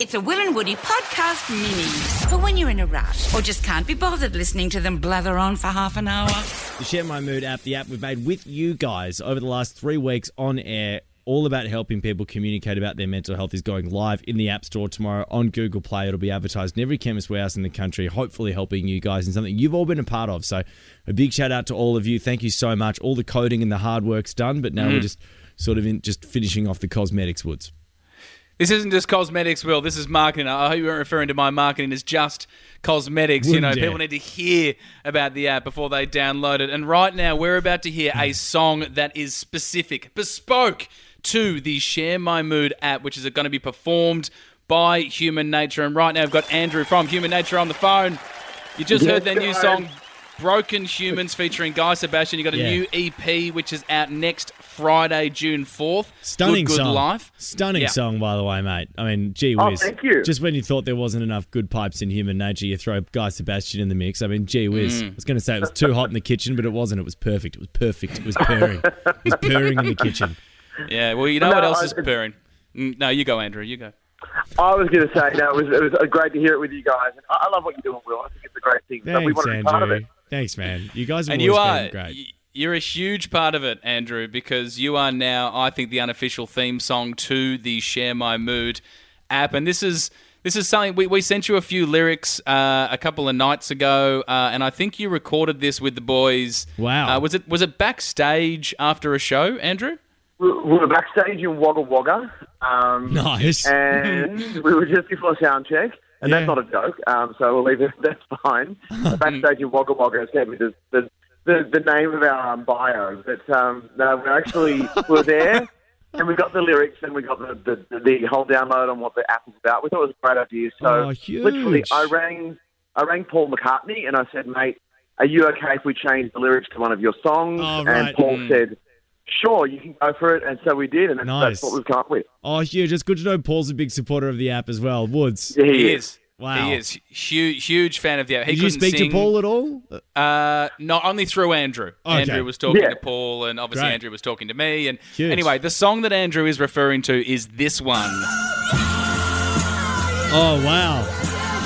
It's a Will and Woody podcast mini for when you're in a rush or just can't be bothered listening to them blather on for half an hour. The Share My Mood app, the app we've made with you guys over the last three weeks on air, all about helping people communicate about their mental health, is going live in the App Store tomorrow on Google Play. It'll be advertised in every chemist warehouse in the country, hopefully helping you guys in something you've all been a part of. So, a big shout out to all of you. Thank you so much. All the coding and the hard work's done, but now we're mm. just sort of in just finishing off the cosmetics woods. This isn't just cosmetics, Will. This is marketing. I hope you weren't referring to my marketing as just cosmetics. you know, Wouldn't people need to hear about the app before they download it. And right now, we're about to hear a hmm. song that is specific, bespoke to the Share My Mood app, which is going to be performed by Human Nature. And right now, I've got Andrew from Human Nature on the phone. You just heard their new guys. song, Broken Humans, featuring Guy Sebastian. You got a Yeah. new EP, which is out next Friday, June 4th. Stunning good, good song. life. Stunning Yeah. song, by the way, mate. I mean, gee whiz. Oh, whiz. thank you. Just when you thought there wasn't enough good pipes in human nature, you throw Guy Sebastian in the mix. I mean, gee whiz. Mm. I was going to say it was too hot in the kitchen, but it wasn't. It was perfect. It was perfect. It was purring. it was purring in the kitchen. Yeah, well, you know No, what else I- is purring? Mm, No, you go, Andrew. You go. I was going to say, no, it was, it was uh, great to hear it with you guys. I I love what you're doing, Will. I think it's a great thing. so we want to be part of Andrew. it. Thanks, man. You guys have And you are been great. You're a huge part of it, Andrew, because you are now, I think, the unofficial theme song to the Share My Mood app. And this is this is something we, we sent you a few lyrics uh, a couple of nights ago, uh, and I think you recorded this with the boys. Wow. Uh, was it was it backstage after a show, Andrew? We we were backstage in Wagga Wagga. Um, Nice. And we were just before sound check. And Yeah. that's not a joke, um, so we'll leave it. That's fine. backstage in Wagga Wagga gave me the, the, the, the name of our um, bio. But um, no, we actually were there. And we got the lyrics and we got the, the, the whole download on what the app is about. We thought it was a great idea. So Oh, literally. I rang, I rang Paul McCartney and I said, mate, are you okay if we change the lyrics to one of your songs? Oh, And right. Paul said, sure, you can go for it. And so we did, and that's, Nice. that's what we've come up with. Oh, huge. It's good to know Paul's a big supporter of the app as well. Woods. Yeah, he, He is. is. Wow. He is huge, huge fan of the app. He Did you speak sing. to Paul at all? Uh, not only through Andrew. Okay. Andrew was talking Yeah. to Paul, and obviously Great. Andrew was talking to me. And Huge. anyway, the song that Andrew is referring to is this one. Oh, wow.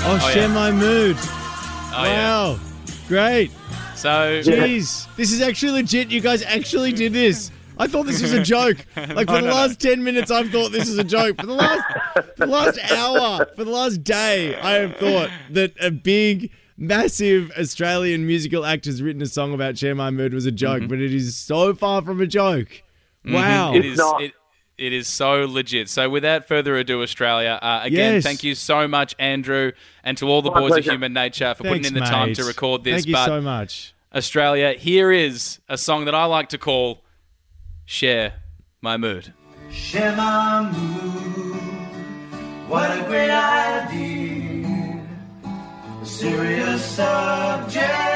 Oh, Oh, share yeah. my mood. Oh, yeah. wow. Great. So Jeez. This is actually legit. You guys actually did this. I thought this was a joke. Like for the last 10 minutes, I've thought this is a joke. For the last for the last hour, for the last day, I have thought that a big, massive Australian musical act has written a song about Share My Mood was a joke, mm-hmm. but it is so far from a joke. Mm-hmm. Wow. it It's not. It, it is so legit. So, without further ado, Australia, uh, again, Yes. thank you so much, Andrew, and to all the My boys pleasure. of Human Nature for Thanks, putting in the time to record this. Thank you but so much. Australia, here is a song that I like to call "Share My Mood." Share my mood. What a great idea. A serious subject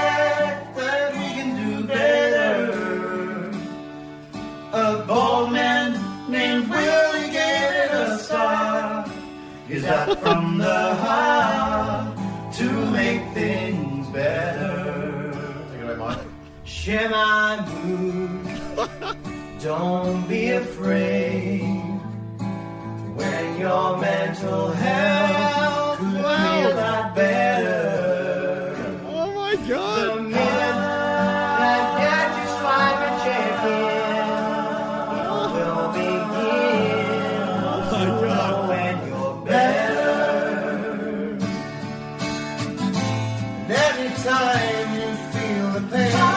From the heart to make things better? Take it. Share my mood. Don't be afraid when your mental health could be a lot better. Oh my god. minute anytime you feel the pain,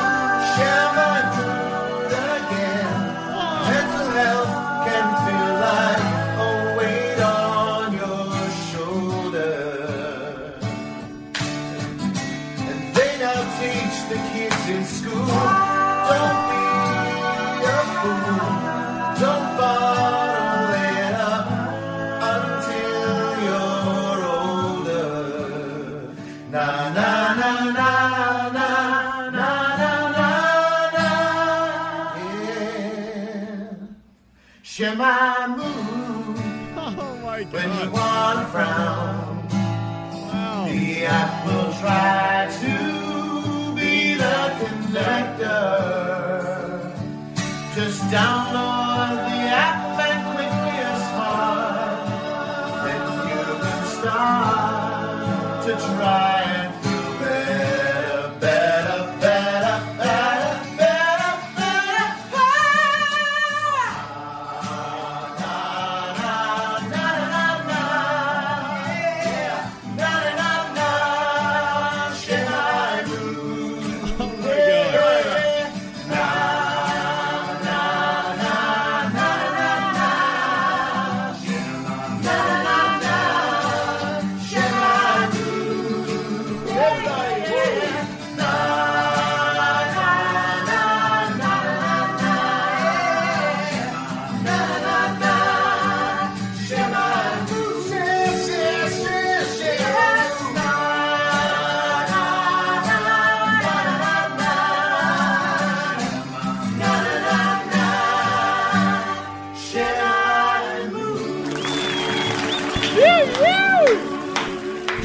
Share my mood Oh my when you god. wanna frown. Wow. The app will try to be the conductor. Just download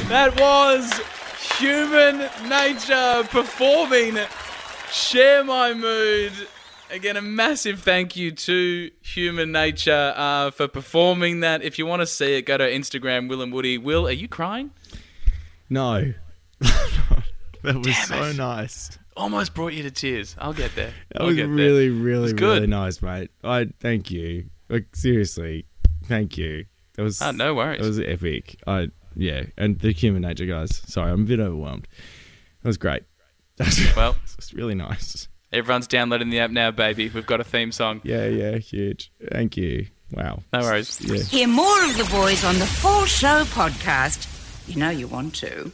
That was Human Nature performing Share My Mood. Again, a massive thank you to Human Nature uh, for performing that. If you want to see it, go to Instagram, Will and Woody. Will, are you crying? No. that was Damn so it. nice. Almost brought you to tears. I'll get there. That I'll was get really, there. really, really nice, mate. I thank you. Like seriously, thank you. That was Oh, no worries. That was epic. I yeah, and the human nature guys. Sorry, I'm a bit overwhelmed. That was great. That's Well, it's really nice. everyone's downloading the app now, baby. We've got a theme song. Yeah, yeah, huge. Thank you. Wow. No worries. Yeah. Hear more of the boys on the Full Show podcast. You know you want to.